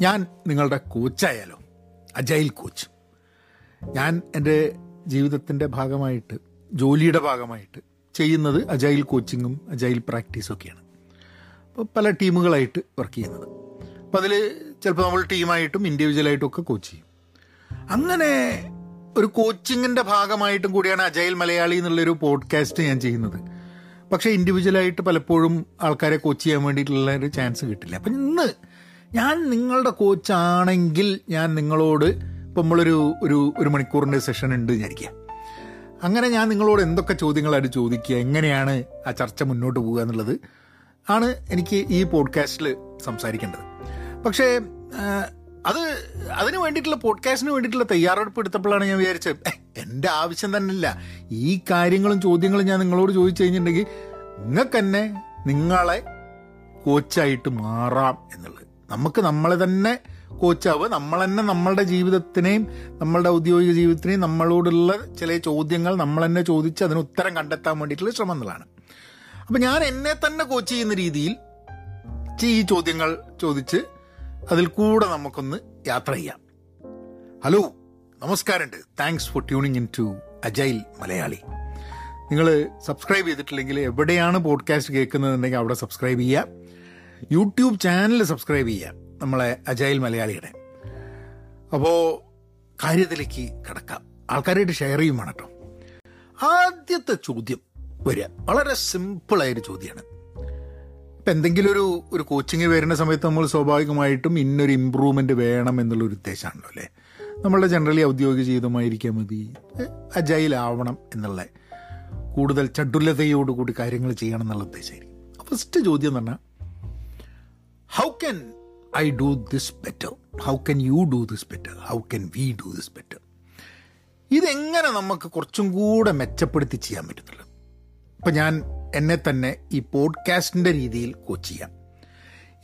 ഞാൻ നിങ്ങളുടെ കോച്ചായാലോ agile coach. ഞാൻ എന്റെ ജീവിതത്തിന്റെ ഭാഗമായിട്ട് ജോലിയുടെ ഭാഗമായിട്ട് ചെയ്യുന്നത് അജൈൽ കോച്ചിങ്ങും അജൈൽ പ്രാക്ടീസും ഒക്കെയാണ് അപ്പോൾ പല ടീമുകളായിട്ട് വർക്ക് ചെയ്യുന്നത്. അപ്പോൾ അതിൽ ചിലപ്പോൾ നമ്മൾ ടീമായിട്ടും ഇൻഡിവിജ്വലായിട്ടും ഒക്കെ കോച്ച് ചെയ്യും. അങ്ങനെ ഒരു കോച്ചിങ്ങിന്റെ ഭാഗമായിട്ടും കൂടിയാണ് അജൈൽ മലയാളി എന്നുള്ളൊരു പോഡ്കാസ്റ്റ് ഞാൻ ചെയ്യുന്നത്. പക്ഷേ ഇൻഡിവിജ്വലായിട്ട് പലപ്പോഴും ആൾക്കാരെ കോച്ച് ചെയ്യാൻ വേണ്ടിയിട്ടുള്ള ഒരു ചാൻസ് കിട്ടില്ല. അപ്പം ഇന്ന് ഞാൻ നിങ്ങളുടെ കോച്ചാണെങ്കിൽ ഞാൻ നിങ്ങളോട് ഇപ്പം നമ്മളൊരു ഒരു ഒരു മണിക്കൂറിന്റെ സെഷൻ ഉണ്ട് വിചാരിക്കുക. അങ്ങനെ ഞാൻ നിങ്ങളോട് എന്തൊക്കെ ചോദ്യങ്ങളായിട്ട് ചോദിക്കുക എങ്ങനെയാണ് ആ ചർച്ച മുന്നോട്ട് പോകുക എന്നുള്ളത് ആണ് എനിക്ക് ഈ പോഡ്കാസ്റ്റിൽ സംസാരിക്കേണ്ടത്. പക്ഷേ അത് അതിന് വേണ്ടിയിട്ടുള്ള പോഡ്കാസ്റ്റിന് വേണ്ടിയിട്ടുള്ള തയ്യാറെടുപ്പ് എടുത്തപ്പോഴാണ് ഞാൻ വിചാരിച്ചത് "ഏ, എന്റെ ആവശ്യം തന്നെ ഇല്ല ഈ കാര്യങ്ങളും ചോദ്യങ്ങളും ഞാൻ നിങ്ങളോട് ചോദിച്ചു കഴിഞ്ഞിട്ടുണ്ടെങ്കിൽ നിങ്ങൾക്ക് തന്നെ നിങ്ങളെ കോച്ചായിട്ട് മാറാം എന്നുള്ളത്. നമുക്ക് നമ്മളെ തന്നെ കോച്ചാവുക നമ്മൾ തന്നെ നമ്മളുടെ ജീവിതത്തിനെയും നമ്മളുടെ ഔദ്യോഗിക ജീവിതത്തിനെയും നമ്മളോടുള്ള ചില ചോദ്യങ്ങൾ നമ്മൾ തന്നെ ചോദിച്ച് അതിന് ഉത്തരം കണ്ടെത്താൻ വേണ്ടിയിട്ടുള്ള ശ്രമങ്ങളാണ്. അപ്പം ഞാൻ എന്നെ തന്നെ കോച്ച് ചെയ്യുന്ന രീതിയിൽ ഈ ചോദ്യങ്ങൾ ചോദിച്ച് അതിൽ കൂടെ നമുക്കൊന്ന് യാത്ര ചെയ്യാം. ഹലോ നമസ്കാരമുണ്ട്. Thanks for tuning in to agile Malayali നിങ്ങൾ സബ്സ്ക്രൈബ് ചെയ്തിട്ടില്ലെങ്കിൽ എവിടെയാണ് പോഡ്കാസ്റ്റ് കേൾക്കുന്നതെന്നുണ്ടെങ്കിൽ അവിടെ സബ്സ്ക്രൈബ് ചെയ്യുക. യൂട്യൂബ് ചാനൽ സബ്സ്ക്രൈബ് ചെയ്യുക നമ്മളെ അജൈൽ മലയാളിയുടെ. അപ്പോൾ കാര്യത്തിലേക്ക് കിടക്കാം. ആൾക്കാരായിട്ട് ഷെയർ ചെയ്യും വേണം കേട്ടോ. ആദ്യത്തെ ചോദ്യം വരിക. വളരെ സിമ്പിളായൊരു ചോദ്യമാണ് ഇപ്പം എന്തെങ്കിലും ഒരു ഒരു കോച്ചിങ് വരുന്ന സമയത്ത് നമ്മൾ സ്വാഭാവികമായിട്ടും ഇന്നൊരു ഇമ്പ്രൂവ്മെന്റ് വേണം എന്നുള്ള എന്നുള്ളൊരു ഉദ്ദേശമാണല്ലോ അല്ലേ? നമ്മളുടെ ജനറലി ഔദ്യോഗിക ജീവിതമായിരിക്കാൻ മതി. അജൈലാവണം എന്നുള്ള കൂടുതൽ ചടുലതയോടുകൂടി കാര്യങ്ങൾ ചെയ്യണം എന്നുള്ള ഉദ്ദേശമായിരിക്കും. ഫസ്റ്റ് ചോദ്യം എന്ന് പറഞ്ഞാൽ how can I do this better how can you do this better how can we do this better ഇതെങ്ങനെ നമുക്ക് കുറച്ചും കൂടെ മെച്ചപ്പെടുത്തി ചെയ്യാൻ പറ്റുന്നുള്ളൂ ഇപ്പം ഞാൻ എന്നെ തന്നെ ഈ പോഡ്കാസ്റ്റിന്റെ രീതിയിൽ കോച്ച് ചെയ്യാം.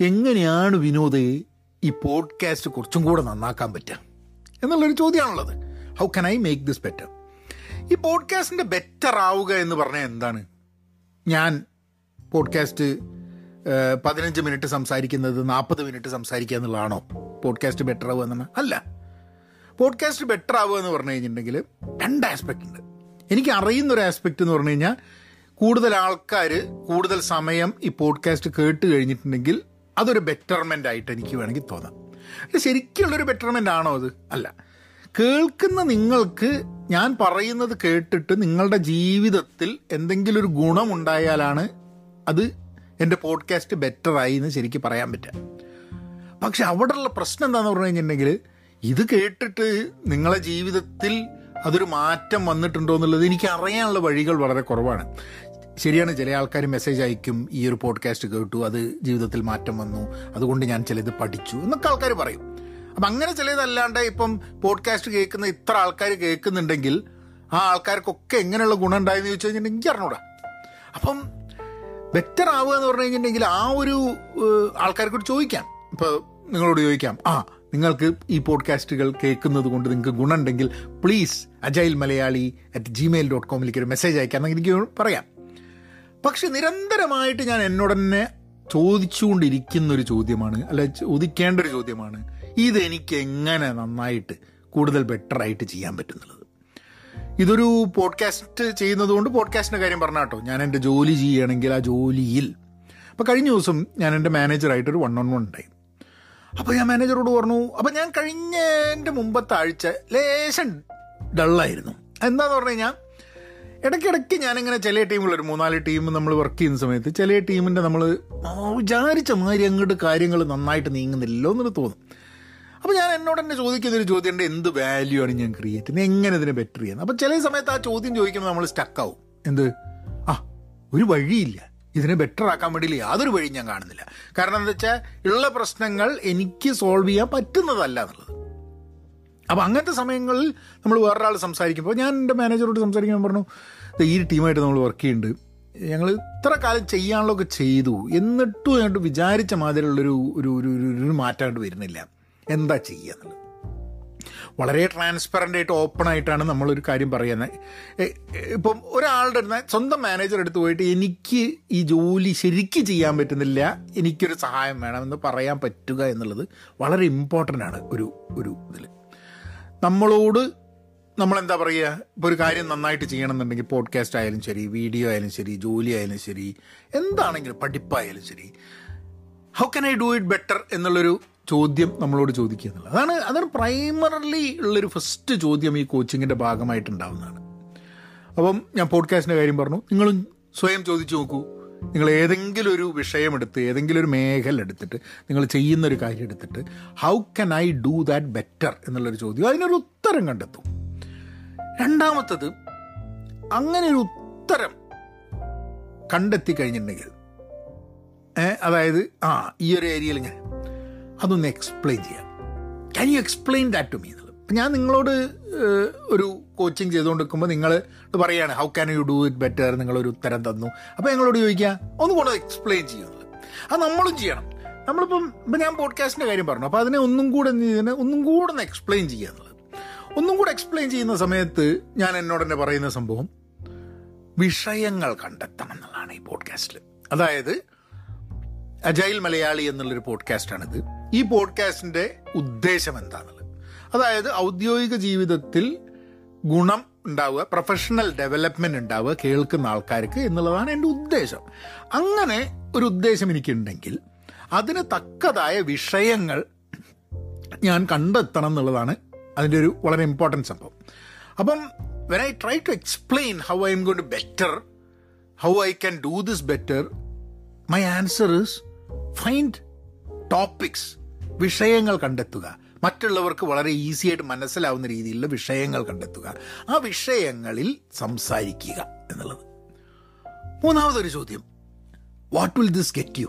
എങ്ങനെയാണ് വിനോദ് ഈ പോഡ്കാസ്റ്റ് കുറച്ചും കൂടെ നന്നാക്കാൻ പറ്റുക എന്നുള്ളൊരു ചോദ്യമാണുള്ളത്. How can I make this better ഈ പോഡ്കാസ്റ്റിന്റെ ബെറ്റർ ആവുക എന്ന് പറഞ്ഞാൽ എന്താണ്? ഞാൻ പോഡ്കാസ്റ്റ് പതിനഞ്ച് മിനിറ്റ് സംസാരിക്കുന്നത് നാൽപ്പത് മിനിറ്റ് സംസാരിക്കുക എന്നുള്ളതാണോ? പോഡ്കാസ്റ്റ് ബെറ്റർ ആവുക എന്നാണ് അല്ല. പോഡ്കാസ്റ്റ് ബെറ്റർ ആവുക എന്ന് പറഞ്ഞു കഴിഞ്ഞിട്ടുണ്ടെങ്കിൽ രണ്ട് ആസ്പെക്ട് ഉണ്ട്. എനിക്ക് അറിയുന്ന ഒരു ആസ്പെക്ട് എന്ന് പറഞ്ഞു കഴിഞ്ഞാൽ കൂടുതൽ ആൾക്കാർ കൂടുതൽ സമയം ഈ പോഡ്കാസ്റ്റ് കേട്ട് കഴിഞ്ഞിട്ടുണ്ടെങ്കിൽ അതൊരു ബെറ്റർമെന്റ് ആയിട്ട് എനിക്ക് വേണമെങ്കിൽ തോന്നാം. ശരിക്കുള്ളൊരു ബെറ്റർമെന്റ് ആണോ അത്? അല്ല. കേൾക്കുന്ന നിങ്ങൾക്ക് ഞാൻ പറയുന്നത് കേട്ടിട്ട് നിങ്ങളുടെ ജീവിതത്തിൽ എന്തെങ്കിലും ഒരു ഗുണമുണ്ടായാലാണ് അത് എന്റെ പോഡ്കാസ്റ്റ് ബെറ്റർ ആയി എന്ന് ശരിക്കും പറയാൻ പറ്റുക പക്ഷെ അവിടെയുള്ള പ്രശ്നം എന്താണെന്ന് പറഞ്ഞു കഴിഞ്ഞിട്ടുണ്ടെങ്കിൽ ഇത് കേട്ടിട്ട് നിങ്ങളെ ജീവിതത്തിൽ അതൊരു മാറ്റം വന്നിട്ടുണ്ടോ എന്നുള്ളത് എനിക്ക് അറിയാനുള്ള വഴികൾ വളരെ കുറവാണ്. ശരിയാണ് ചില ആൾക്കാർ മെസ്സേജ് അയക്കും ഈ ഒരു പോഡ്കാസ്റ്റ് കേട്ടു അത് ജീവിതത്തിൽ മാറ്റം വന്നു അതുകൊണ്ട് ഞാൻ ചിലത് പഠിച്ചു എന്നൊക്കെ ആൾക്കാർ പറയും. അപ്പം അങ്ങനെ ചിലതല്ലാണ്ട് ഇപ്പം പോഡ്കാസ്റ്റ് കേൾക്കുന്ന ഇത്ര ആൾക്കാർ കേൾക്കുന്നുണ്ടെങ്കിൽ ആ ആൾക്കാർക്കൊക്കെ എങ്ങനെയുള്ള ഗുണം ഉണ്ടായെന്ന് ചോദിച്ചു കഴിഞ്ഞിട്ടുണ്ടെങ്കിൽ എനിക്ക് അറിഞ്ഞൂടാ. അപ്പം ബെറ്റർ ആവുക എന്ന് പറഞ്ഞു കഴിഞ്ഞിട്ടുണ്ടെങ്കിൽ ആ ഒരു ആൾക്കാർക്കോട് ചോദിക്കാം. ഇപ്പോൾ നിങ്ങളോട് ചോദിക്കാം ആ നിങ്ങൾക്ക് ഈ പോഡ്കാസ്റ്റുകൾ കേൾക്കുന്നത് കൊണ്ട് നിങ്ങൾക്ക് ഗുണമുണ്ടെങ്കിൽ please agile Malayali at gmail dot കോമിലേക്ക് ഒരു മെസ്സേജ് അയക്കാമെന്ന് എനിക്ക് പറയാം. പക്ഷെ നിരന്തരമായിട്ട് ഞാൻ എന്നോട് തന്നെ ചോദിച്ചുകൊണ്ടിരിക്കുന്ന ഒരു ചോദ്യമാണ് അല്ല ചോദിക്കേണ്ട ഒരു ചോദ്യമാണ് ഇതെനിക്ക് എങ്ങനെ നന്നായിട്ട് കൂടുതൽ ബെറ്ററായിട്ട് ചെയ്യാൻ പറ്റുന്നുള്ളത് ഇതൊരു പോഡ്കാസ്റ്റ് ചെയ്യുന്നത് കൊണ്ട് പോഡ്കാസ്റ്റിന്റെ കാര്യം പറഞ്ഞ കേട്ടോ ഞാൻ എന്റെ ജോലി ചെയ്യുകയാണെങ്കിൽ ആ ജോലിയിൽ. അപ്പോൾ കഴിഞ്ഞ ദിവസം ഞാൻ എന്റെ മാനേജറായിട്ടൊരു വൺ ഓൺ വൺ ഉണ്ടായി. അപ്പോൾ ഞാൻ മാനേജറോട് പറഞ്ഞു അപ്പോൾ ഞാൻ കഴിഞ്ഞ എന്റെ മുമ്പത്തെ ആഴ്ച ലേശം ഡള്ളായിരുന്നു എന്താന്ന് പറഞ്ഞു കഴിഞ്ഞാൽ ഇടയ്ക്കിടയ്ക്ക് ഞാനിങ്ങനെ ചില ഒരു മൂന്നാൽ ടീം നമ്മൾ വർക്ക് ചെയ്യുന്ന സമയത്ത് ചില ടീമിന്റെ നമ്മൾ വിചാരിച്ച മാതിരി അങ്ങോട്ട് കാര്യങ്ങൾ നന്നായിട്ട് നീങ്ങുന്നില്ലല്ലോ എന്നൊരു തോന്നും. അപ്പോൾ ഞാൻ എന്നോട് തന്നെ ചോദിക്കുന്ന ഒരു ചോദ്യം ഉണ്ട് എന്ത് വാല്യൂ ആണ് ഞാൻ ക്രിയേറ്റ് ചെയ്യുന്നത്? എങ്ങനെ ഇതിനെ ബെറ്റർ ചെയ്യുന്നത്? അപ്പോൾ ചില സമയത്ത് ആ ചോദ്യം ചോദിക്കുമ്പോൾ നമ്മൾ സ്റ്റക്കാവും എന്ത്? ആ ഒരു വഴിയില്ല. ഇതിനെ ബെറ്റർ ആക്കാൻ വേണ്ടിയില്ല യാതൊരു വഴിയും ഞാൻ കാണുന്നില്ല. കാരണം എന്താ വെച്ചാൽ ഉള്ള പ്രശ്നങ്ങൾ എനിക്ക് സോൾവ് ചെയ്യാൻ പറ്റുന്നതല്ല എന്നുള്ളത്. അപ്പോൾ അങ്ങനത്തെ സമയങ്ങളിൽ നമ്മൾ വേറൊരാൾ സംസാരിക്കുമ്പോൾ ഞാൻ എന്റെ മാനേജറോട് സംസാരിക്കുമ്പോൾ പറഞ്ഞു ഈ ടീമായിട്ട് നമ്മൾ വർക്ക് ചെയ്യുന്നുണ്ട്. ഞങ്ങൾ ഇത്ര കാലം ചെയ്യാനുള്ളതൊക്കെ ചെയ്തു. എന്നിട്ടും അങ്ങോട്ട് വിചാരിച്ച മാതിരിയുള്ളൊരു ഒരു ഒരു ഒരു മാറ്റമായിട്ട് വരുന്നില്ല. എന്താ ചെയ്യുക എന്നുള്ളത് വളരെ ട്രാൻസ്പെറന്റ് ആയിട്ട് ഓപ്പൺ ആയിട്ടാണ് നമ്മളൊരു കാര്യം പറയുന്നത്. ഇപ്പം ഒരാളുടെ അടുത്ത് സ്വന്തം മാനേജർ എടുത്ത് പോയിട്ട് എനിക്ക് ഈ ജോലി ശരിക്ക് ചെയ്യാൻ പറ്റുന്നില്ല എനിക്കൊരു സഹായം വേണമെന്ന് പറയാൻ പറ്റുക എന്നുള്ളത് വളരെ ഇമ്പോർട്ടന്റ് ആണ് ഒരു ഒരു ഇതിൽ നമ്മളോട് നമ്മളെന്താ പറയുക? ഇപ്പോൾ ഒരു കാര്യം നന്നായിട്ട് ചെയ്യണമെന്നുണ്ടെങ്കിൽ പോഡ്കാസ്റ്റ് ആയാലും ശരി വീഡിയോ ആയാലും ശരി ജോലി ആയാലും ശരി എന്താണെങ്കിലും പഠിപ്പായാലും ശരി. How can I do it better എന്നുള്ളൊരു ചോദ്യം നമ്മളോട് ചോദിക്കുക എന്നുള്ളത്. അതാണ് അതാണ് പ്രൈമറലി ഉള്ളൊരു ഫസ്റ്റ് ചോദ്യം ഈ കോച്ചിങ്ങിന്റെ ഭാഗമായിട്ടുണ്ടാവുന്നതാണ്. അപ്പം ഞാൻ പോഡ്കാസ്റ്റിന്റെ കാര്യം പറഞ്ഞു. നിങ്ങളും സ്വയം ചോദിച്ചു നോക്കൂ. നിങ്ങൾ ഏതെങ്കിലും ഒരു വിഷയമെടുത്ത് ഏതെങ്കിലും ഒരു മേഖല എടുത്തിട്ട് നിങ്ങൾ ചെയ്യുന്നൊരു കാര്യം എടുത്തിട്ട് how can I do that better എന്നുള്ളൊരു ചോദ്യം അതിനൊരു ഉത്തരം കണ്ടെത്തും. രണ്ടാമത്തത് അങ്ങനെ ഒരു ഉത്തരം കണ്ടെത്തി കഴിഞ്ഞിട്ടുണ്ടെങ്കിൽ അതായത് ആ ഈ ഒരു ഏരിയയിൽ ഞാൻ അതൊന്ന് എക്സ്പ്ലെയിൻ ചെയ്യാം. Can you explain that to me എന്നുള്ളത്. ഞാൻ നിങ്ങളോട് ഒരു കോച്ചിങ് ചെയ്തുകൊണ്ടിരിക്കുമ്പോൾ നിങ്ങൾ പറയുകയാണ് how can you do it better നിങ്ങളൊരു ഉത്തരം തന്നു. അപ്പോൾ ഞങ്ങളോട് ചോദിക്കുക ഒന്ന് കൂടെ എക്സ്പ്ലെയിൻ ചെയ്യുന്നത് അത് നമ്മളും ചെയ്യണം. നമ്മളിപ്പം ഇപ്പം ഞാൻ പോഡ്കാസ്റ്റിന്റെ കാര്യം പറഞ്ഞു. അപ്പോൾ അതിനെ ഒന്നും കൂടെ എന്ത് ചെയ്യുന്നത് ഒന്നും കൂടെ ഒന്ന് എക്സ്പ്ലെയിൻ ചെയ്യുക എന്നുള്ളത്. ഒന്നും കൂടെ എക്സ്പ്ലെയിൻ ചെയ്യുന്ന സമയത്ത് ഞാൻ എന്നോട് തന്നെ പറയുന്ന സംഭവം വിഷയങ്ങൾ കണ്ടെത്തണം എന്നുള്ളതാണ് ഈ പോഡ്കാസ്റ്റിൽ അതായത് അജൈൽ മലയാളി എന്നുള്ളൊരു പോഡ്കാസ്റ്റാണിത് ഈ പോഡ്കാസ്റ്റിന്റെ ഉദ്ദേശം എന്താണുള്ളത് അതായത് ഔദ്യോഗിക ജീവിതത്തിൽ ഗുണം ഉണ്ടാവുക പ്രൊഫഷണൽ ഡെവലപ്മെന്റ് ഉണ്ടാവുക കേൾക്കുന്ന ആൾക്കാർക്ക് എന്നുള്ളതാണ് എന്റെ ഉദ്ദേശം. അങ്ങനെ ഒരു ഉദ്ദേശം എനിക്കുണ്ടെങ്കിൽ അതിന് തക്കതായ വിഷയങ്ങൾ ഞാൻ കണ്ടെത്തണം എന്നുള്ളതാണ് അതിന്റെ ഒരു വളരെ ഇമ്പോർട്ടന്റ് സംഭവം. അപ്പം when I try to explain how I am gone to better how I can do this better my answer is find topics വിഷയങ്ങൾ കണ്ടെത്തുക. മറ്റുള്ളവർക്ക് വളരെ ഈസി ആയിട്ട് മനസ്സിലാവുന്ന രീതിയിലുള്ള വിഷയങ്ങൾ കണ്ടെത്തുക. ആ വിഷയങ്ങളിൽ സംസാരിക്കുക എന്നുള്ളത്. മൂന്നാമതൊരു ചോദ്യം. What will this get you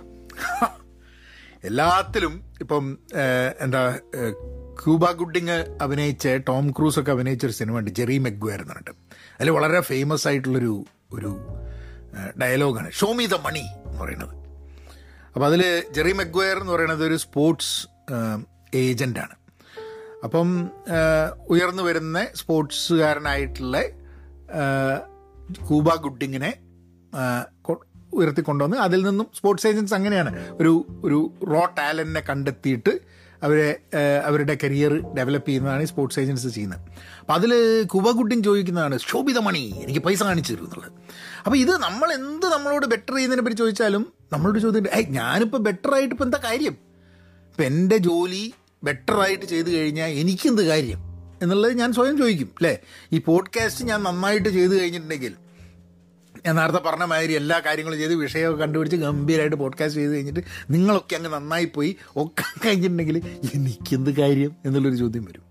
എല്ലാത്തിലും ഇപ്പം എന്താ ക്യൂബ ഗുഡിങ് അഭിനയിച്ച ടോം ക്രൂസ് ഒക്കെ അഭിനയിച്ച ഒരു സിനിമ ഉണ്ട് ജെറി മെഗ്വയർ എന്ന് പറഞ്ഞിട്ട്. അതിൽ വളരെ ഫേമസ് ആയിട്ടുള്ളൊരു ഒരു ഡയലോഗാണ് ഷോ മീ ദ മണി എന്ന് പറയുന്നത്. അപ്പോൾ അതിൽ ജെറി മെഗ്വയർ എന്ന് പറയുന്നത് ഒരു സ്പോർട്സ് ഏജന്റാണ് അപ്പം ഉയർന്നു വരുന്ന സ്പോർട്സുകാരനായിട്ടുള്ള കൂബ ഗുഡിങ്ങിനെ ഉയർത്തിക്കൊണ്ടുവന്ന് അതിൽ നിന്നും സ്പോർട്സ് ഏജൻസ് അങ്ങനെയാണ് ഒരു ഒരു റോ ടാലന്റിനെ കണ്ടെത്തിയിട്ട് അവരെ അവരുടെ കരിയർ ഡെവലപ്പ് ചെയ്യുന്നതാണ് ഈ സ്പോർട്സ് ഏജൻസി ചെയ്യുന്നത്. അപ്പം അതിൽ കുവകുട്ടിൻ ചോദിക്കുന്നതാണ് ശോഭിത മണി എനിക്ക് പൈസ കാണിച്ചു തരും എന്നുള്ളത്. അപ്പോൾ ഇത് നമ്മൾ എന്ത് നമ്മളോട് ബെറ്റർ ചെയ്യുന്നതിനെ പറ്റി ചോദിച്ചാലും നമ്മളോട് ചോദ്യം ഏയ് ഞാനിപ്പോൾ ബെറ്റർ ആയിട്ട് ഇപ്പം എന്താ കാര്യം? ഇപ്പം എന്റെ ജോലി ബെറ്ററായിട്ട് ചെയ്തു കഴിഞ്ഞാൽ എനിക്കെന്ത് കാര്യം? എന്നുള്ളത് ഞാൻ സ്വയം ചോദിക്കും അല്ലേ ഈ പോഡ്കാസ്റ്റ് ഞാൻ നന്നായിട്ട് ചെയ്തു കഴിഞ്ഞിട്ടുണ്ടെങ്കിൽ ഞാൻ നേരത്തെ പറഞ്ഞ മാതിരി എല്ലാ കാര്യങ്ങളും ചെയ്ത് വിഷയമൊക്കെ കണ്ടുപിടിച്ച് ഗംഭീരമായിട്ട് പോഡ്കാസ്റ്റ് ചെയ്ത് കഴിഞ്ഞിട്ട് നിങ്ങളൊക്കെ അങ്ങ് നന്നായി പോയി ഒക്കെ കഴിഞ്ഞിട്ടുണ്ടെങ്കിൽ എനിക്കെന്ത് കാര്യം എന്നുള്ളൊരു ചോദ്യം വരും.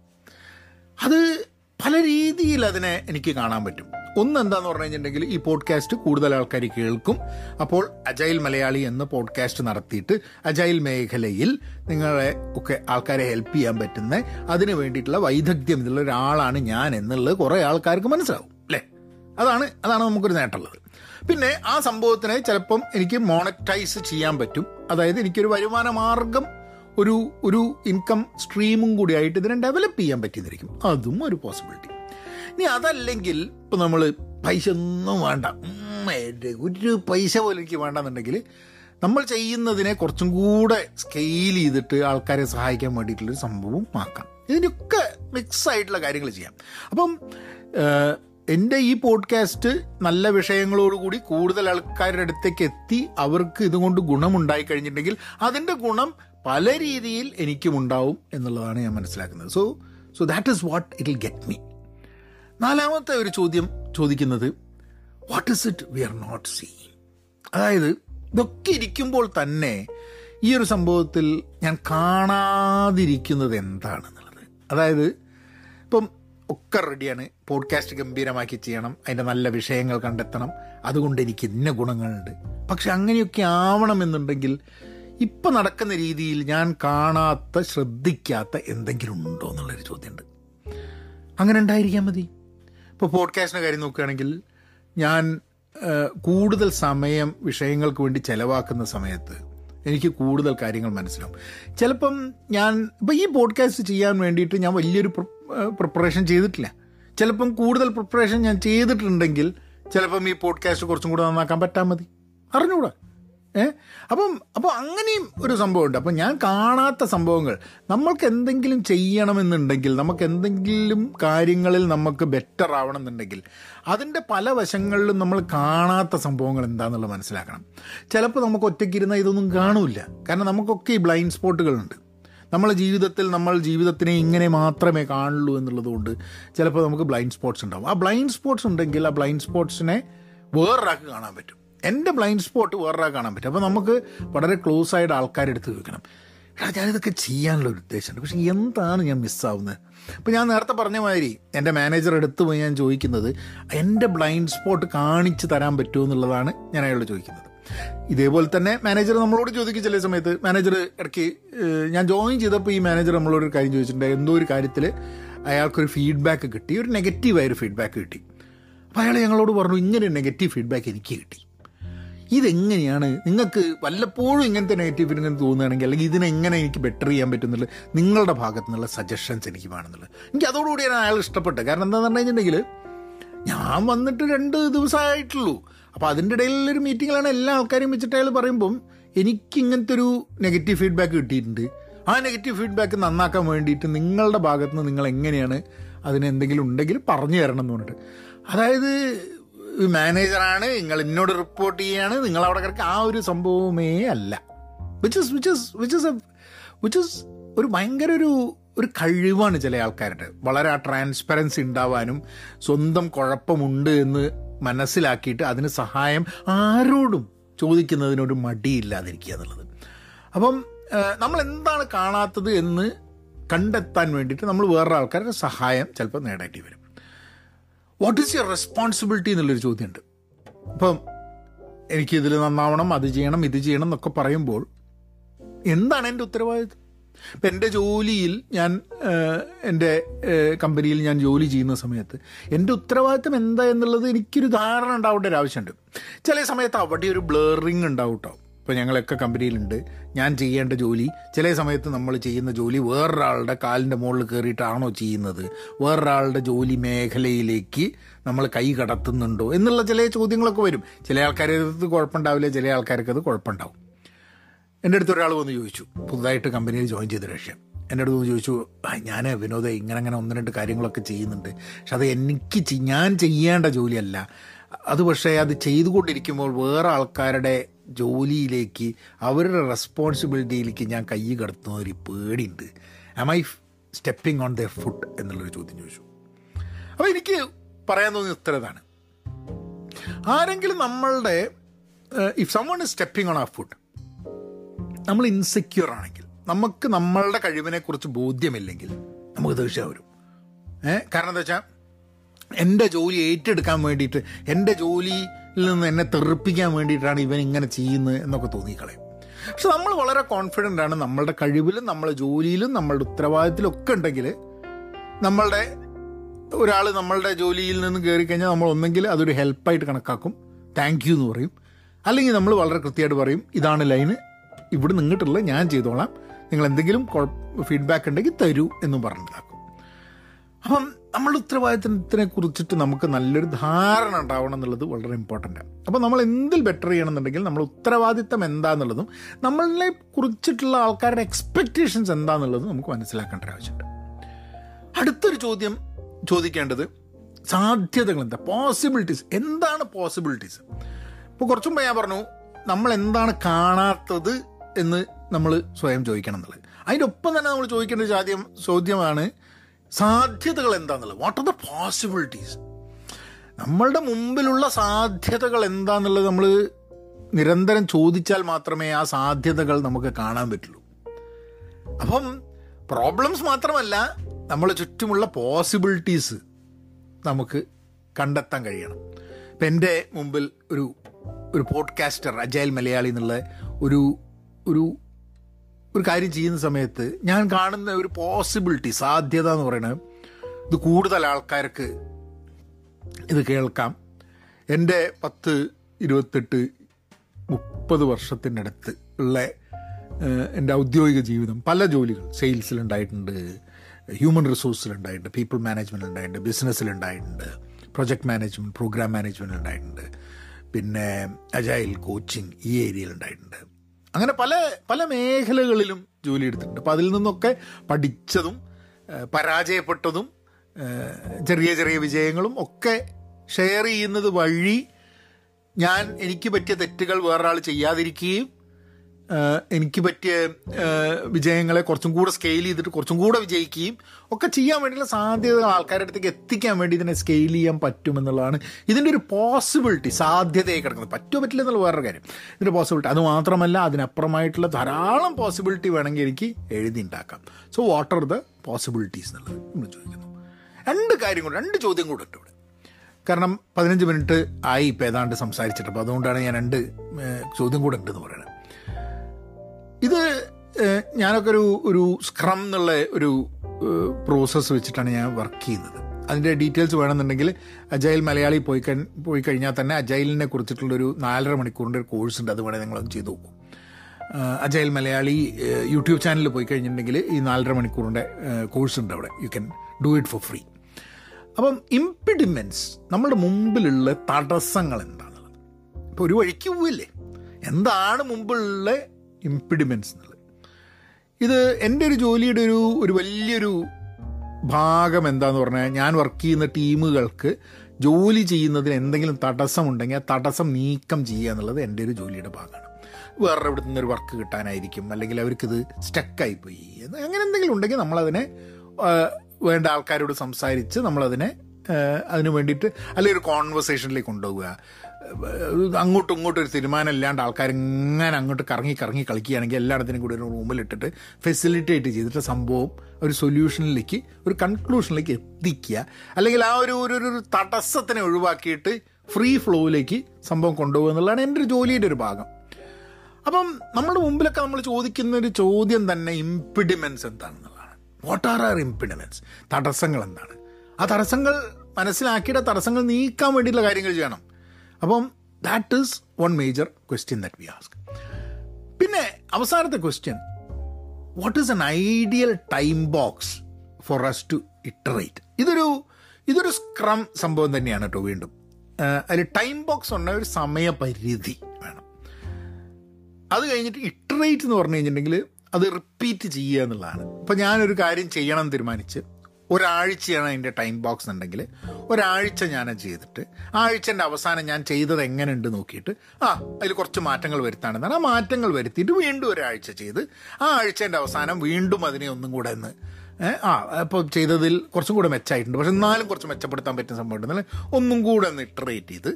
അത് പല രീതിയിൽ അതിനെ എനിക്ക് കാണാൻ പറ്റും. ഒന്ന് എന്താന്ന് പറഞ്ഞു കഴിഞ്ഞിട്ടുണ്ടെങ്കിൽ ഈ പോഡ്കാസ്റ്റ് കൂടുതൽ ആൾക്കാർ കേൾക്കും. അപ്പോൾ അജൈൽ മലയാളി എന്ന പോഡ്കാസ്റ്റ് നടത്തിയിട്ട് അജൈൽ മേഖലയിൽ നിങ്ങളെ ഒക്കെ ആൾക്കാരെ ഹെൽപ്പ് ചെയ്യാൻ പറ്റുന്ന അതിന് വേണ്ടിയിട്ടുള്ള വൈദഗ്ധ്യം ഇതിലുള്ള ഒരാളാണ് ഞാൻ എന്നുള്ളത് കുറേ ആൾക്കാർക്ക് മനസ്സിലാവും അല്ലേ? അതാണ് അതാണ് നമുക്കൊരു നേട്ടമുള്ളത്. പിന്നെ ആ സംഭവത്തിനെ ചിലപ്പം എനിക്ക് മോണറ്റൈസ് ചെയ്യാൻ പറ്റും. അതായത് എനിക്കൊരു വരുമാന മാർഗം ഒരു ഒരു ഇൻകം സ്ട്രീമും കൂടി ആയിട്ട് ഇതിനെ ഡെവലപ്പ് ചെയ്യാൻ പറ്റിയെന്നിരിക്കും അതും ഒരു പോസിബിലിറ്റി ഇനി അതല്ലെങ്കിൽ ഇപ്പം നമ്മൾ പൈസ ഒന്നും വേണ്ട. ഒരു പൈസ പോലും എനിക്ക് വേണ്ടെന്നുണ്ടെങ്കിൽ നമ്മൾ ചെയ്യുന്നതിനെ കുറച്ചും കൂടെ സ്കെയിൽ ചെയ്തിട്ട് ആൾക്കാരെ സഹായിക്കാൻ വേണ്ടിയിട്ടുള്ളൊരു സംഭവം ആക്കാം. ഇതിനൊക്കെ മിക്സ് ആയിട്ടുള്ള കാര്യങ്ങൾ ചെയ്യാം. അപ്പം എന്റെ ഈ പോഡ്കാസ്റ്റ് നല്ല വിഷയങ്ങളോടുകൂടി കൂടുതൽ ആൾക്കാരുടെ അടുത്തേക്ക് എത്തി അവർക്ക് ഇതുകൊണ്ട് ഗുണമുണ്ടായി കഴിഞ്ഞിട്ടുണ്ടെങ്കിൽ അതിന്റെ ഗുണം പല രീതിയിൽ എനിക്കും ഉണ്ടാവും എന്നുള്ളതാണ് ഞാൻ മനസ്സിലാക്കുന്നത്. So so that is what it will get me നാലാമത്തെ ഒരു ചോദ്യം ചോദിക്കുന്നത് what is it we are not seeing അതായത് ഇതൊക്കെ ഇരിക്കുമ്പോൾ തന്നെ ഈ ഒരു സംഭവത്തിൽ ഞാൻ കാണാതിരിക്കുന്നത് എന്താണെന്നുള്ളത്. അതായത് ഇപ്പം ഒക്കെ റെഡിയാണ് പോഡ്കാസ്റ്റ് ഗംഭീരമാക്കി ചെയ്യണം. അതിന്റെ നല്ല വിഷയങ്ങൾ കണ്ടെത്തണം. അതുകൊണ്ട് എനിക്ക് ഇന്ന ഗുണങ്ങളുണ്ട്. പക്ഷെ അങ്ങനെയൊക്കെ ആവണമെന്നുണ്ടെങ്കിൽ ഇപ്പം നടക്കുന്ന രീതിയിൽ ഞാൻ കാണാത്ത ശ്രദ്ധിക്കാത്ത എന്തെങ്കിലും ഉണ്ടോ എന്നുള്ളൊരു ചോദ്യമുണ്ട്. അങ്ങനെ ഉണ്ടായിരിക്കാൻ മതി. ഇപ്പോൾ പോഡ്കാസ്റ്റിന്റെ കാര്യം നോക്കുകയാണെങ്കിൽ ഞാൻ കൂടുതൽ സമയം വിഷയങ്ങൾക്ക് വേണ്ടി ചിലവാക്കുന്ന സമയത്ത് എനിക്ക് കൂടുതൽ കാര്യങ്ങൾ മനസ്സിലാവും. ചിലപ്പം ഞാൻ ഇപ്പം ഈ പോഡ്കാസ്റ്റ് ചെയ്യാൻ വേണ്ടിയിട്ട് ഞാൻ വലിയൊരു പ്രിപ്പറേഷൻ ചെയ്തിട്ടില്ല. ചിലപ്പം കൂടുതൽ പ്രിപ്പറേഷൻ ഞാൻ ചെയ്തിട്ടുണ്ടെങ്കിൽ ചിലപ്പം ഈ പോഡ്കാസ്റ്റ് കുറച്ചും കൂടെ നന്നാക്കാൻ പറ്റാൻ മതി. അറിഞ്ഞുകൂടാ ഏ? അപ്പം അപ്പോൾ അങ്ങനെയും ഒരു സംഭവമുണ്ട്. അപ്പം ഞാൻ കാണാത്ത സംഭവങ്ങൾ. നമ്മൾക്ക് എന്തെങ്കിലും ചെയ്യണമെന്നുണ്ടെങ്കിൽ നമുക്ക് എന്തെങ്കിലും കാര്യങ്ങളിൽ നമുക്ക് ബെറ്റർ ആവണം എന്നുണ്ടെങ്കിൽ അതിന്റെ പല വശങ്ങളിലും നമ്മൾ കാണാത്ത സംഭവങ്ങൾ എന്താണെന്നുള്ളത് മനസ്സിലാക്കണം. ചിലപ്പോൾ നമുക്ക് ഒറ്റയ്ക്കിരുന്ന ഇതൊന്നും കാണൂല കാരണം നമുക്കൊക്കെ ഈ ബ്ലൈൻഡ് സ്പോട്ടുകളുണ്ട് നമ്മളെ ജീവിതത്തിൽ നമ്മൾ ജീവിതത്തിനെ ഇങ്ങനെ മാത്രമേ കാണുള്ളൂ എന്നുള്ളതുകൊണ്ട് ചിലപ്പോൾ നമുക്ക് ബ്ലൈൻഡ് സ്പോട്ട്സ് ഉണ്ടാവും. ആ ബ്ലൈൻഡ് സ്പോട്ട്സ് ഉണ്ടെങ്കിൽ ആ ബ്ലൈൻഡ് സ്പോട്ട്സിനെ വേറൊരാൾക്ക് കാണാൻ പറ്റും. എന്റെ ബ്ലൈൻഡ് സ്പോട്ട് വേറൊരാൾക്ക് കാണാൻ പറ്റും. അപ്പോൾ നമുക്ക് വളരെ ക്ലോസ് ആയിട്ട് ആൾക്കാരെടുത്ത് വെക്കണം എടാ ഞാനിതൊക്കെ ചെയ്യാനുള്ള ഒരു ഉദ്ദേശമുണ്ട്. പക്ഷേ എന്താണ് ഞാൻ മിസ്സാവുന്നത് അപ്പോൾ ഞാൻ നേരത്തെ പറഞ്ഞ മാതിരി എന്റെ മാനേജർ എടുത്ത് പോയി ഞാൻ ചോദിക്കുന്നത് എന്റെ ബ്ലൈൻഡ് സ്പോട്ട് കാണിച്ച് തരാൻ പറ്റുമോ എന്നുള്ളതാണ് ഞാൻ അയാളോട് ചോദിക്കുന്നത്. ഇതേപോലെ തന്നെ മാനേജർ നമ്മളോട് ചോദിക്കും ചില സമയത്ത്. മാനേജർ ഇടയ്ക്ക് ഞാൻ ജോയിൻ ചെയ്തപ്പോൾ ഈ മാനേജർ നമ്മളോട് ഒരു കാര്യം ചോദിച്ചിട്ടുണ്ട് എന്തോ ഒരു കാര്യത്തിൽ അയാൾക്കൊരു ഫീഡ്ബാക്ക് കിട്ടി. ഒരു നെഗറ്റീവായൊരു ഫീഡ്ബാക്ക് കിട്ടി. അപ്പോൾ അയാൾ ഞങ്ങളോട് പറഞ്ഞു ഇങ്ങനെ നെഗറ്റീവ് ഫീഡ്ബാക്ക് എനിക്ക് കിട്ടി. ഇതെങ്ങനെയാണ്? നിങ്ങൾക്ക് വല്ലപ്പോഴും ഇങ്ങനത്തെ നെഗറ്റീവ് ഇങ്ങനെ തോന്നുകയാണെങ്കിൽ അല്ലെങ്കിൽ ഇതിനെങ്ങനെ എനിക്ക് ബെറ്റർ ചെയ്യാൻ പറ്റുന്നുള്ളത് നിങ്ങളുടെ ഭാഗത്തു നിന്നുള്ള സജഷൻസ് എനിക്ക് വേണമെന്നുള്ളത്. എനിക്ക് അതോടുകൂടിയാണ് അയാൾ ഇഷ്ടപ്പെട്ടത്. കാരണം എന്താണെന്ന് പറഞ്ഞു കഴിഞ്ഞിട്ടുണ്ടെങ്കിൽ ഞാൻ വന്നിട്ട് രണ്ട് ദിവസമായിട്ടുള്ളൂ. അപ്പോൾ അതിന്റെ ഇടയിൽ ഒരു മീറ്റിങ്ങിലാണ് എല്ലാ ആൾക്കാരെയും വെച്ചിട്ട് അയാൾ പറയുമ്പം എനിക്ക് ഇങ്ങനത്തെ ഒരു നെഗറ്റീവ് ഫീഡ്ബാക്ക് കിട്ടിയിട്ടുണ്ട്. ആ നെഗറ്റീവ് ഫീഡ്ബാക്ക് നന്നാക്കാൻ വേണ്ടിയിട്ട് നിങ്ങളുടെ ഭാഗത്ത് നിന്ന് നിങ്ങൾ എങ്ങനെയാണ് അതിന് എന്തെങ്കിലും ഉണ്ടെങ്കിൽ പറഞ്ഞു തരണം എന്ന് പറഞ്ഞിട്ട്. അതായത് മാനേജറാണ് നിങ്ങൾ എന്നോട് റിപ്പോർട്ട് ചെയ്യാണ് നിങ്ങൾ അവിടെ കിടക്കുക ആ ഒരു സംഭവമേ അല്ല. Which is which is which is a which is ഒരു ഭയങ്കര ഒരു ഒരു കഴിവാണ് ചില ആൾക്കാരുടെ. വളരെ ആ ട്രാൻസ്പെറൻസി ഉണ്ടാവാനും സ്വന്തം കുഴപ്പമുണ്ട് എന്ന് മനസ്സിലാക്കിയിട്ട് അതിന് സഹായം ആരോടും ചോദിക്കുന്നതിനൊരു മടിയില്ലാതിരിക്കുക എന്നുള്ളത്. അപ്പം നമ്മൾ എന്താണ് കാണാത്തത് എന്ന് കണ്ടെത്താൻ വേണ്ടിയിട്ട് നമ്മൾ വേറൊരു ആൾക്കാരുടെ സഹായം ചിലപ്പോൾ നേടേണ്ടി വരും. വാട്ട് ഈസ് യുവർ റെസ്പോൺസിബിലിറ്റി എന്നുള്ളൊരു ചോദ്യമുണ്ട്. അപ്പം എനിക്കിതിൽ നന്നാവണം അത് ചെയ്യണം ഇത് ചെയ്യണം എന്നൊക്കെ പറയുമ്പോൾ എന്താണ് എന്റെ ഉത്തരവാദിത്വം? ഇപ്പം എന്റെ ജോലിയിൽ ഞാൻ എന്റെ കമ്പനിയിൽ ഞാൻ ജോലി ചെയ്യുന്ന സമയത്ത് എന്റെ ഉത്തരവാദിത്തം എന്താ എന്നുള്ളത് എനിക്കൊരു ധാരണ ഉണ്ടാവേണ്ട ഒരു ആവശ്യമുണ്ട്. ചില സമയത്ത് അവിടെ ഒരു ബ്ലേറിങ് ഉണ്ടാവും കേട്ടോ ഇപ്പോൾ ഞങ്ങളൊക്കെ കമ്പനിയിലുണ്ട്. ഞാൻ ചെയ്യേണ്ട ജോലി ചില സമയത്ത് നമ്മൾ ചെയ്യുന്ന ജോലി വേറൊരാളുടെ കാലിന്റെ മുകളിൽ കയറിയിട്ടാണോ ചെയ്യുന്നത്? വേറൊരാളുടെ ജോലി മേഖലയിലേക്ക് നമ്മൾ കൈ കടത്തുന്നുണ്ടോ? എന്നുള്ള ചില ചോദ്യങ്ങളൊക്കെ വരും. ചില ആൾക്കാർക്ക് കുഴപ്പമുണ്ടാവില്ല ചില ആൾക്കാർക്ക് അത് കുഴപ്പമുണ്ടാവും. എന്റെ അടുത്ത് ഒരാൾ വന്ന് ചോദിച്ചു പുതുതായിട്ട് കമ്പനിയിൽ ജോയിൻ ചെയ്ത രക്ഷ്യം എന്റെ അടുത്ത് ചോദിച്ചു ഞാൻ വിനോദ ഇങ്ങനെ അങ്ങനെ ഒന്ന് രണ്ട് കാര്യങ്ങളൊക്കെ ചെയ്യുന്നുണ്ട്. പക്ഷെ അത് എനിക്ക് ഞാൻ ചെയ്യേണ്ട ജോലിയല്ല. അത് പക്ഷേ അത് ചെയ്തുകൊണ്ടിരിക്കുമ്പോൾ വേറെ ആൾക്കാരുടെ ജോലിയിലേക്ക് അവരുടെ റെസ്പോൺസിബിലിറ്റിയിലേക്ക് ഞാൻ കൈ കടത്തുന്ന ഒരു പേടിയുണ്ട്. Am I stepping on the food എന്നുള്ളൊരു ചോദ്യം ചോദിച്ചു. അപ്പോൾ എനിക്ക് പറയാൻ തോന്നിയ ഉത്തരതാണ് ആരെങ്കിലും നമ്മളുടെ if someone is stepping on a food നമ്മൾ ഇൻസെക്യൂർ ആണെങ്കിൽ നമുക്ക് നമ്മളുടെ കഴിവിനെ കുറിച്ച് ബോധ്യമില്ലെങ്കിൽ നമുക്ക് ദേഷ്യം വരും. ഏ? കാരണം എന്താ വെച്ചാൽ എന്റെ ജോലി ഏറ്റെടുക്കാൻ വേണ്ടിയിട്ട് എന്റെ ജോലിയിൽ നിന്ന് എന്നെ തെറിപ്പിക്കാൻ വേണ്ടിയിട്ടാണ് ഇവൻ ഇങ്ങനെ ചെയ്യുന്നത് എന്നൊക്കെ തോന്നിക്കളയും. പക്ഷെ നമ്മൾ വളരെ കോൺഫിഡന്റ് ആണ് നമ്മളുടെ കഴിവിലും നമ്മളെ ജോലിയിലും നമ്മളുടെ ഉത്തരവാദിത്തത്തിലും ഒക്കെ ഉണ്ടെങ്കിൽ നമ്മളുടെ ഒരാൾ നമ്മളുടെ ജോലിയിൽ നിന്ന് കയറി കഴിഞ്ഞാൽ നമ്മൾ ഒന്നെങ്കിൽ അതൊരു ഹെൽപ്പായിട്ട് കണക്കാക്കും. താങ്ക് യു എന്ന് പറയും. അല്ലെങ്കിൽ നമ്മൾ വളരെ കൃത്യമായിട്ട് പറയും ഇതാണ് ലൈന് ഇവിടെ നിന്നിട്ടുള്ള ഞാൻ ചെയ്തോളാം. നിങ്ങൾ എന്തെങ്കിലും ഫീഡ്ബാക്ക് ഉണ്ടെങ്കിൽ തരൂ എന്നും പറഞ്ഞിട്ടാക്കും അപ്പം നമ്മളുടെ ഉത്തരവാദിത്തത്തിനെ കുറിച്ചിട്ട് നമുക്ക് നല്ലൊരു ധാരണ ഉണ്ടാവണം എന്നുള്ളത് വളരെ ഇമ്പോർട്ടന്റ് ആണ് അപ്പോൾ നമ്മൾ എന്തിൽ ബെറ്റർ ചെയ്യണമെന്നുണ്ടെങ്കിൽ നമ്മൾ ഉത്തരവാദിത്തം എന്താണെന്നുള്ളതും നമ്മളെ കുറിച്ചിട്ടുള്ള ആൾക്കാരുടെ എക്സ്പെക്റ്റേഷൻസ് എന്താണെന്നുള്ളതും നമുക്ക് മനസ്സിലാക്കേണ്ട ആവശ്യമുണ്ട്. അടുത്തൊരു ചോദ്യം ചോദിക്കേണ്ടത് സാധ്യതകൾ എന്താ? പോസിബിലിറ്റീസ് എന്താണ് പോസിബിലിറ്റീസ് ഇപ്പോൾ കുറച്ചും മുമ്പ് ഞാൻ പറഞ്ഞു നമ്മൾ എന്താണ് കാണാത്തത് എന്ന് നമ്മൾ സ്വയം ചോദിക്കണം എന്നുള്ളത്. അതിന്റെ ഒപ്പം തന്നെ നമ്മൾ ചോദിക്കേണ്ട ചോദ്യം ചോദ്യമാണ് സാധ്യതകൾ എന്താണെന്നുള്ളത് വാട്ട് ആർ ദ പോസിബിലിറ്റീസ് നമ്മളുടെ മുമ്പിലുള്ള സാധ്യതകൾ എന്താണെന്നുള്ളത് നമ്മൾ നിരന്തരം ചോദിച്ചാൽ മാത്രമേ ആ സാധ്യതകൾ നമുക്ക് കാണാൻ പറ്റുള്ളൂ. അപ്പം പ്രോബ്ലംസ് മാത്രമല്ല നമ്മളെ ചുറ്റുമുള്ള പോസിബിലിറ്റീസ് നമുക്ക് കണ്ടെത്താൻ കഴിയണം. ഇപ്പം എന്റെ മുമ്പിൽ ഒരു ഒരു പോഡ്കാസ്റ്റർ അജയൽ മലയാളി എന്നുള്ള ഒരു ഒരു ഒരു കാര്യം ചെയ്യുന്ന സമയത്ത് ഞാൻ കാണുന്ന ഒരു പോസിബിലിറ്റി സാധ്യത എന്ന് പറയുന്നത് ഇത് കൂടുതൽ ആൾക്കാർക്ക് ഇത് കേൾക്കാം. എന്റെ പത്ത് ഇരുപത്തെട്ട് മുപ്പത് വർഷത്തിന്റെ അടുത്ത് ഉള്ള എന്റെ ഔദ്യോഗിക ജീവിതം പല ജോലികൾ സെയിൽസിലുണ്ടായിട്ടുണ്ട് ഹ്യൂമൻ റിസോഴ്സിലുണ്ടായിട്ടുണ്ട് പീപ്പിൾ മാനേജ്മെന്റ് ഉണ്ടായിട്ടുണ്ട് ബിസിനസ്സിലുണ്ടായിട്ടുണ്ട് പ്രൊജക്ട് മാനേജ്മെന്റ് പ്രോഗ്രാം മാനേജ്മെന്റ് ഉണ്ടായിട്ടുണ്ട് പിന്നെ അജൈൽ കോച്ചിങ് ഈ ഏരിയയിൽ ഉണ്ടായിട്ടുണ്ട്. അങ്ങനെ പല പല മേഖലകളിലും ജോലി എടുത്തിട്ടുണ്ട് അപ്പോൾ അതിൽ നിന്നൊക്കെ പഠിച്ചതും പരാജയപ്പെട്ടതും ചെറിയ ചെറിയ വിജയങ്ങളും ഒക്കെ ഷെയർ ചെയ്യുന്നത് വഴി ഞാൻ എനിക്ക് പറ്റിയ തെറ്റുകൾ വേറൊരാൾ ചെയ്യാതിരിക്കുകയും എനിക്ക് പറ്റിയ വിജയങ്ങളെ കുറച്ചും കൂടെ സ്കെയിൽ ചെയ്തിട്ട് കുറച്ചും കൂടെ വിജയിക്കുകയും ഒക്കെ ചെയ്യാൻ വേണ്ടിയുള്ള സാധ്യതകൾ ആൾക്കാരുടെ അടുത്തേക്ക് എത്തിക്കാൻ വേണ്ടി ഇതിനെ സ്കെയിൽ ചെയ്യാൻ പറ്റുമെന്നുള്ളതാണ് ഇതിന്റെ ഒരു പോസിബിലിറ്റി സാധ്യതയായി കിടക്കുന്നത്. പറ്റുമോ പറ്റില്ല എന്നുള്ള വേറൊരു കാര്യം. ഇതിന്റെ പോസിബിലിറ്റി അത് മാത്രമല്ല അതിനപ്പുറമായിട്ടുള്ള ധാരാളം പോസിബിലിറ്റി വേണമെങ്കിൽ എനിക്ക് എഴുതി ഉണ്ടാക്കാം so what are the possibilities എന്നുള്ളത് നമ്മൾ ചോദിക്കുന്നു. രണ്ട് കാര്യം കൂടെ രണ്ട് ചോദ്യം കൂടെ ഉണ്ട് ഇവിടെ. കാരണം പതിനഞ്ച് മിനിറ്റ് ആയി ഇപ്പം ഏതാണ്ട് സംസാരിച്ചിട്ട് അപ്പോൾ അതുകൊണ്ടാണ് ഞാൻ രണ്ട് ചോദ്യം കൂടെ ഉണ്ടെന്ന് പറയുന്നത്. ഇത് ഞാനൊക്കെ ഒരു ഒരു സ്ക്രം എന്നുള്ള ഒരു പ്രോസസ്സ് വെച്ചിട്ടാണ് ഞാൻ വർക്ക് ചെയ്യുന്നത്. അതിന്റെ ഡീറ്റെയിൽസ് വേണമെന്നുണ്ടെങ്കിൽ അജൈൽ മലയാളി പോയി പോയി കഴിഞ്ഞാൽ തന്നെ അജൈലിനെ കുറിച്ചിട്ടുള്ളൊരു നാലര മണിക്കൂറിന്റെ ഒരു കോഴ്സ് ഉണ്ട്. അത് വേണേൽ നിങ്ങളൊന്ന് ചെയ്തു നോക്കും. അജൈൽ മലയാളി യൂട്യൂബ് ചാനലിൽ പോയി കഴിഞ്ഞിട്ടുണ്ടെങ്കിൽ ഈ നാലര മണിക്കൂറിന്റെ കോഴ്സ് ഉണ്ട് അവിടെ. You can do it for free അപ്പം ഇമ്പിഡിമെൻസ് നമ്മുടെ മുമ്പിലുള്ള തടസ്സങ്ങൾ എന്താണുള്ളത് ഇപ്പോൾ ഒരു വഴിക്ക് പോവില്ലേ? എന്താണ് മുമ്പുള്ള ഇമ്പിഡിമെന്റ്സ് എന്നുള്ളത്. ഇത് എന്റെ ഒരു ജോലിയുടെ ഒരു ഒരു വലിയൊരു ഭാഗം എന്താന്ന് പറഞ്ഞാൽ ഞാൻ വർക്ക് ചെയ്യുന്ന ടീമുകൾക്ക് ജോലി ചെയ്യുന്നതിന് എന്തെങ്കിലും തടസ്സമുണ്ടെങ്കിൽ ആ തടസ്സം നീക്കം ചെയ്യുക എന്നുള്ളത് എന്റെ ഒരു ജോലിയുടെ ഭാഗമാണ്. വേറെ ഇവിടെ നിന്നൊരു വർക്ക് കിട്ടാനായിരിക്കും അല്ലെങ്കിൽ അവർക്കിത് സ്റ്റക്കായിപ്പോയി പോയി അങ്ങനെ എന്തെങ്കിലും ഉണ്ടെങ്കിൽ നമ്മളതിനെ വേണ്ട ആൾക്കാരോട് സംസാരിച്ച് നമ്മളതിനെ അതിന് വേണ്ടിയിട്ട് അല്ലെങ്കിൽ ഒരു കോൺവെർസേഷനിലേക്ക് കൊണ്ടുപോവുക. അങ്ങോട്ടും ഇങ്ങോട്ടും ഒരു തീരുമാനം ഇല്ലാണ്ട് ആൾക്കാർ ഇങ്ങനെ അങ്ങോട്ട് കറങ്ങി കറങ്ങി കളിക്കുകയാണെങ്കിൽ എല്ലായിടത്തിനും കൂടി ഒരു റൂമിലിട്ടിട്ട് ഫെസിലിറ്റേറ്റ് ചെയ്തിട്ട് സംഭവം ഒരു സൊല്യൂഷനിലേക്ക് ഒരു കൺക്ലൂഷനിലേക്ക് എത്തിക്കുക. അല്ലെങ്കിൽ ആ ഒരു ഒരു ഒരു തടസ്സത്തിനെ ഒഴിവാക്കിയിട്ട് ഫ്രീ ഫ്ലോയിലേക്ക് സംഭവം കൊണ്ടുപോകുക എന്നുള്ളതാണ് എന്റെ ഒരു ജോലിയുടെ ഒരു ഭാഗം. അപ്പം നമ്മുടെ മുമ്പിലൊക്കെ നമ്മൾ ചോദിക്കുന്ന ഒരു ചോദ്യം തന്നെ ഇമ്പിഡിമെൻസ് എന്താണെന്നുള്ളതാണ്. വാട്ട് ആർ ആർ ഇമ്പിഡിമെൻസ് തടസ്സങ്ങൾ എന്താണ്? ആ തടസ്സങ്ങൾ മനസ്സിലാക്കിയിട്ട് തടസ്സങ്ങൾ നീക്കാൻ വേണ്ടിയിട്ടുള്ള കാര്യങ്ങൾ ചെയ്യണം. അപ്പം that is one major question that we ask പിന്നെ അവസാനത്തെ question what is an ideal time box for us to iterate ഇതൊരു ഇതൊരു സ്ക്രം സംഭവം തന്നെയാണ് കേട്ടോ വീണ്ടും. അതിൽ ടൈം ബോക്സ് ഉണ്ട ഒരു സമയപരിധി വേണം. അത് കഴിഞ്ഞിട്ട് ഇറ്ററേറ്റ് എന്ന് പറഞ്ഞു കഴിഞ്ഞിട്ടുണ്ടെങ്കിൽ അത് റിപ്പീറ്റ് ചെയ്യുക എന്നുള്ളതാണ്. ഇപ്പം ഞാനൊരു കാര്യം ചെയ്യണം തീരുമാനിച്ച് ഒരാഴ്ചയാണ് അതിന്റെ ടൈം ബോക്സ് ഉണ്ടെങ്കിൽ ഒരാഴ്ച ഞാനത് ചെയ്തിട്ട് ആഴ്ചന്റെ അവസാനം ഞാൻ ചെയ്തത് എങ്ങനെയുണ്ട് നോക്കിയിട്ട് ആ അതിൽ കുറച്ച് മാറ്റങ്ങൾ വരുത്താണെന്നാണ് ആ മാറ്റങ്ങൾ വരുത്തിയിട്ട് വീണ്ടും ഒരാഴ്ച ചെയ്ത് ആ ആഴ്ചന്റെ അവസാനം വീണ്ടും അതിനെ ഒന്നും കൂടെ ഒന്ന് ആ അപ്പോൾ ചെയ്തതിൽ കുറച്ചും കൂടെ മെച്ചമായിട്ടുണ്ട് പക്ഷെ എന്നാലും കുറച്ച് മെച്ചപ്പെടുത്താൻ പറ്റുന്ന സംഭവം ഉണ്ടെന്നാൽ ഒന്നും കൂടെ ഒന്ന് ഇറ്ററേറ്റ് ചെയ്ത്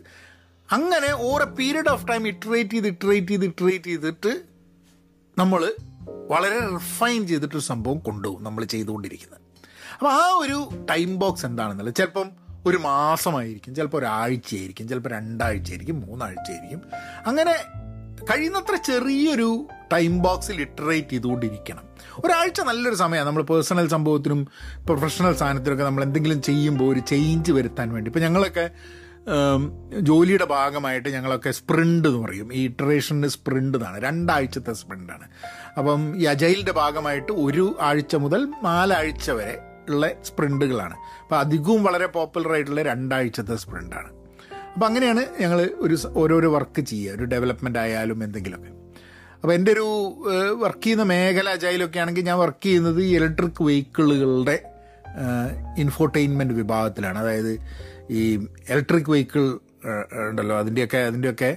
അങ്ങനെ ഓരോ പീരീഡ് ഓഫ് ടൈം ഇറ്ററേറ്റ് ചെയ്ത് ഇറ്ററേറ്റ് ചെയ്ത് ഇറ്ററേറ്റ് ചെയ്തിട്ട് നമ്മൾ വളരെ റിഫൈൻ ചെയ്തിട്ടൊരു സംഭവം കൊണ്ടുപോകും. നമ്മൾ ചെയ്തുകൊണ്ടിരിക്കുന്നത്. അപ്പോൾ ആ ഒരു ടൈം ബോക്സ് എന്താണെന്നുള്ളത് ചിലപ്പം ഒരു മാസമായിരിക്കും ചിലപ്പോൾ ഒരാഴ്ചയായിരിക്കും ചിലപ്പോൾ രണ്ടാഴ്ചയായിരിക്കും മൂന്നാഴ്ചയായിരിക്കും. അങ്ങനെ കഴിയുന്നത്ര ചെറിയൊരു ടൈം ബോക്സിൽ ഇറ്ററേറ്റ് ചെയ്തുകൊണ്ടിരിക്കണം. ഒരാഴ്ച നല്ലൊരു സമയമാണ്. നമ്മൾ പേഴ്സണൽ സംഭവത്തിനും പ്രൊഫഷണൽ സാധനത്തിനൊക്കെ നമ്മൾ എന്തെങ്കിലും ചെയ്യുമ്പോൾ ഒരു ചേഞ്ച് വരുത്താൻ വേണ്ടി. ഇപ്പോൾ ഞങ്ങളൊക്കെ ജോലിയുടെ ഭാഗമായിട്ട് ഞങ്ങളൊക്കെ സ്പ്രിന്റ് എന്ന് പറയും. ഈ ഇറ്ററേഷന് സ്പ്രിന്റ് എന്നാണ് രണ്ടാഴ്ചത്തെ സ്പ്രിന്റാണ് അപ്പം ഈ അജൈലിന്റെ ഭാഗമായിട്ട് ഒരു ആഴ്ച മുതൽ നാലാഴ്ച വരെ ഉള്ള സ്പ്രിന്റുകളാണ് അപ്പോൾ അധികവും വളരെ പോപ്പുലർ ആയിട്ടുള്ള രണ്ടാഴ്ചത്തെ സ്പ്രിന്റാണ് അപ്പോൾ അങ്ങനെയാണ് ഞങ്ങൾ ഒരു ഓരോരോ വർക്ക് ചെയ്യുക. ഒരു ഡെവലപ്മെന്റ് ആയാലും എന്തെങ്കിലുമൊക്കെ. അപ്പോൾ എന്റെ ഒരു വർക്ക് ചെയ്യുന്ന മേഖല അജൈലൊക്കെ ആണെങ്കിൽ ഞാൻ വർക്ക് ചെയ്യുന്നത് ഈ ഇലക്ട്രിക് വെഹിക്കിളുകളുടെ ഇൻഫോർടൈൻമെന്റ് വിഭാഗത്തിലാണ്. അതായത് ഈ ഇലക്ട്രിക് വെഹിക്കിൾ ഉണ്ടല്ലോ അതിന്റെയൊക്കെ അതിന്റെയൊക്കെ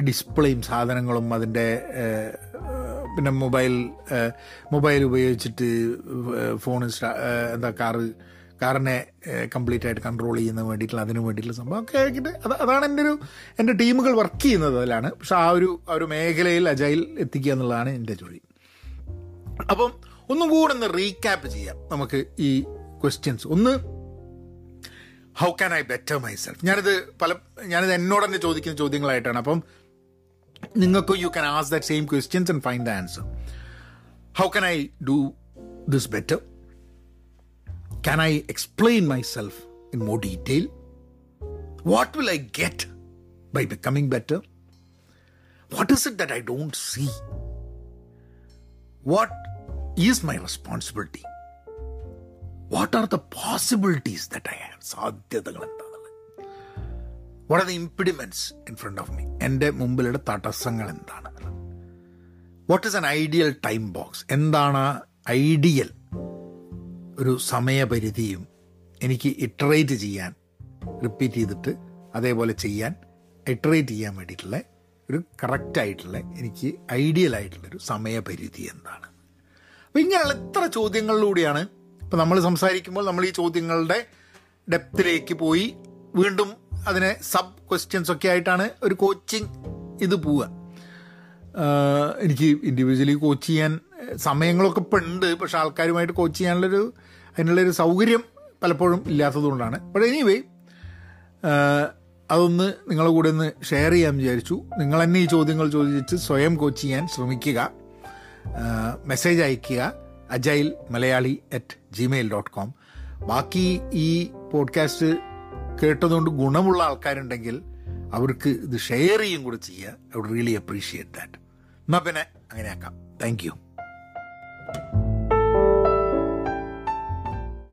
ഡിസ്പ്ലേയും സാധനങ്ങളും അതിന്റെ പിന്നെ മൊബൈൽ മൊബൈൽ ഉപയോഗിച്ചിട്ട് ഫോൺ എന്താ കാറ് കാറിനെ കംപ്ലീറ്റ് ആയിട്ട് കൺട്രോൾ ചെയ്യുന്ന വേണ്ടിയിട്ടുള്ള അതിന് വേണ്ടിയിട്ടുള്ള സംഭവം ഒക്കെ ആക്കിയിട്ട് അത് അതാണ് എന്റെ ഒരു എന്റെ ടീമുകൾ വർക്ക് ചെയ്യുന്നത് അതിലാണ്. പക്ഷെ ആ ഒരു ആ ഒരു മേഖലയിൽ അജൈൽ എത്തിക്കുക എന്നുള്ളതാണ് എന്റെ ജോലി. അപ്പം ഒന്നും കൂടെ ഒന്ന് റീക്യാപ്പ് ചെയ്യാം നമുക്ക് ഈ ക്വസ്റ്റ്യൻസ് ഒന്ന് how can I better myself ഞാനിത് പല ഞാനിത് എന്നോട് തന്നെ ചോദിക്കുന്ന ചോദ്യങ്ങളായിട്ടാണ്. അപ്പം നിങ്ങൾക്ക് you can ask that same questions and find the answer how can I do this better Can I explain myself in more detail? What will I get by becoming better? What is it that I don't see? What is my responsibility? What are the possibilities that I have സാധ്യതകൾ എന്താണുള്ളത് what are the impediments in front of me എന്റെ മുമ്പിലുള്ള തടസ്സങ്ങൾ എന്താണ്? What is an ideal time box എന്താണ് ideal ഒരു സമയപരിധിയും എനിക്ക് ഇറ്ററേറ്റ് ചെയ്യാൻ റിപ്പീറ്റ് ചെയ്തിട്ട് അതേപോലെ ചെയ്യാൻ ഇറ്ററേറ്റ് ചെയ്യാൻ വേണ്ടിയിട്ടുള്ള ഒരു കറക്റ്റായിട്ടുള്ള എനിക്ക് ഐഡിയൽ ആയിട്ടുള്ളൊരു സമയപരിധി എന്താണ്? അപ്പം ഇങ്ങനെയുള്ള ഇത്ര ചോദ്യങ്ങളിലൂടെയാണ് ഇപ്പം നമ്മൾ സംസാരിക്കുമ്പോൾ നമ്മൾ ഈ ചോദ്യങ്ങളുടെ ഡെപ്തിലേക്ക് പോയി വീണ്ടും അതിനെ സബ് ക്വസ്റ്റ്യൻസ് ഒക്കെ ആയിട്ടാണ് ഒരു കോച്ചിങ് ഇത് പോവുക. എനിക്ക് ഇൻഡിവിജ്വലി കോച്ച് ചെയ്യാൻ സമയങ്ങളൊക്കെ ഇപ്പം ഉണ്ട്. പക്ഷെ ആൾക്കാരുമായിട്ട് കോച്ച് ചെയ്യാനുള്ളൊരു അതിനുള്ളൊരു സൗകര്യം പലപ്പോഴും ഇല്ലാത്തതുകൊണ്ടാണ്. ബട്ട് എനിവേ അതൊന്ന് നിങ്ങളുടെ കൂടെ ഒന്ന് ഷെയർ ചെയ്യാൻ വിചാരിച്ചു. നിങ്ങൾ തന്നെ ഈ ചോദ്യങ്ങൾ ചോദിച്ച് സ്വയം കോച്ച് ചെയ്യാൻ ശ്രമിക്കുക. മെസ്സേജ് അയയ്ക്കുക. Agile Malayali at gmail dot com ബാക്കി ഈ പോഡ്കാസ്റ്റ് കേട്ടതുകൊണ്ട് ഗുണമുള്ള ആൾക്കാരുണ്ടെങ്കിൽ അവർക്ക് ഇത് ഷെയർ ചെയ്യും കൂടെ ചെയ്യുക I would really appreciate that എന്നാൽ പിന്നെ അങ്ങനെയാക്കാം. Thank you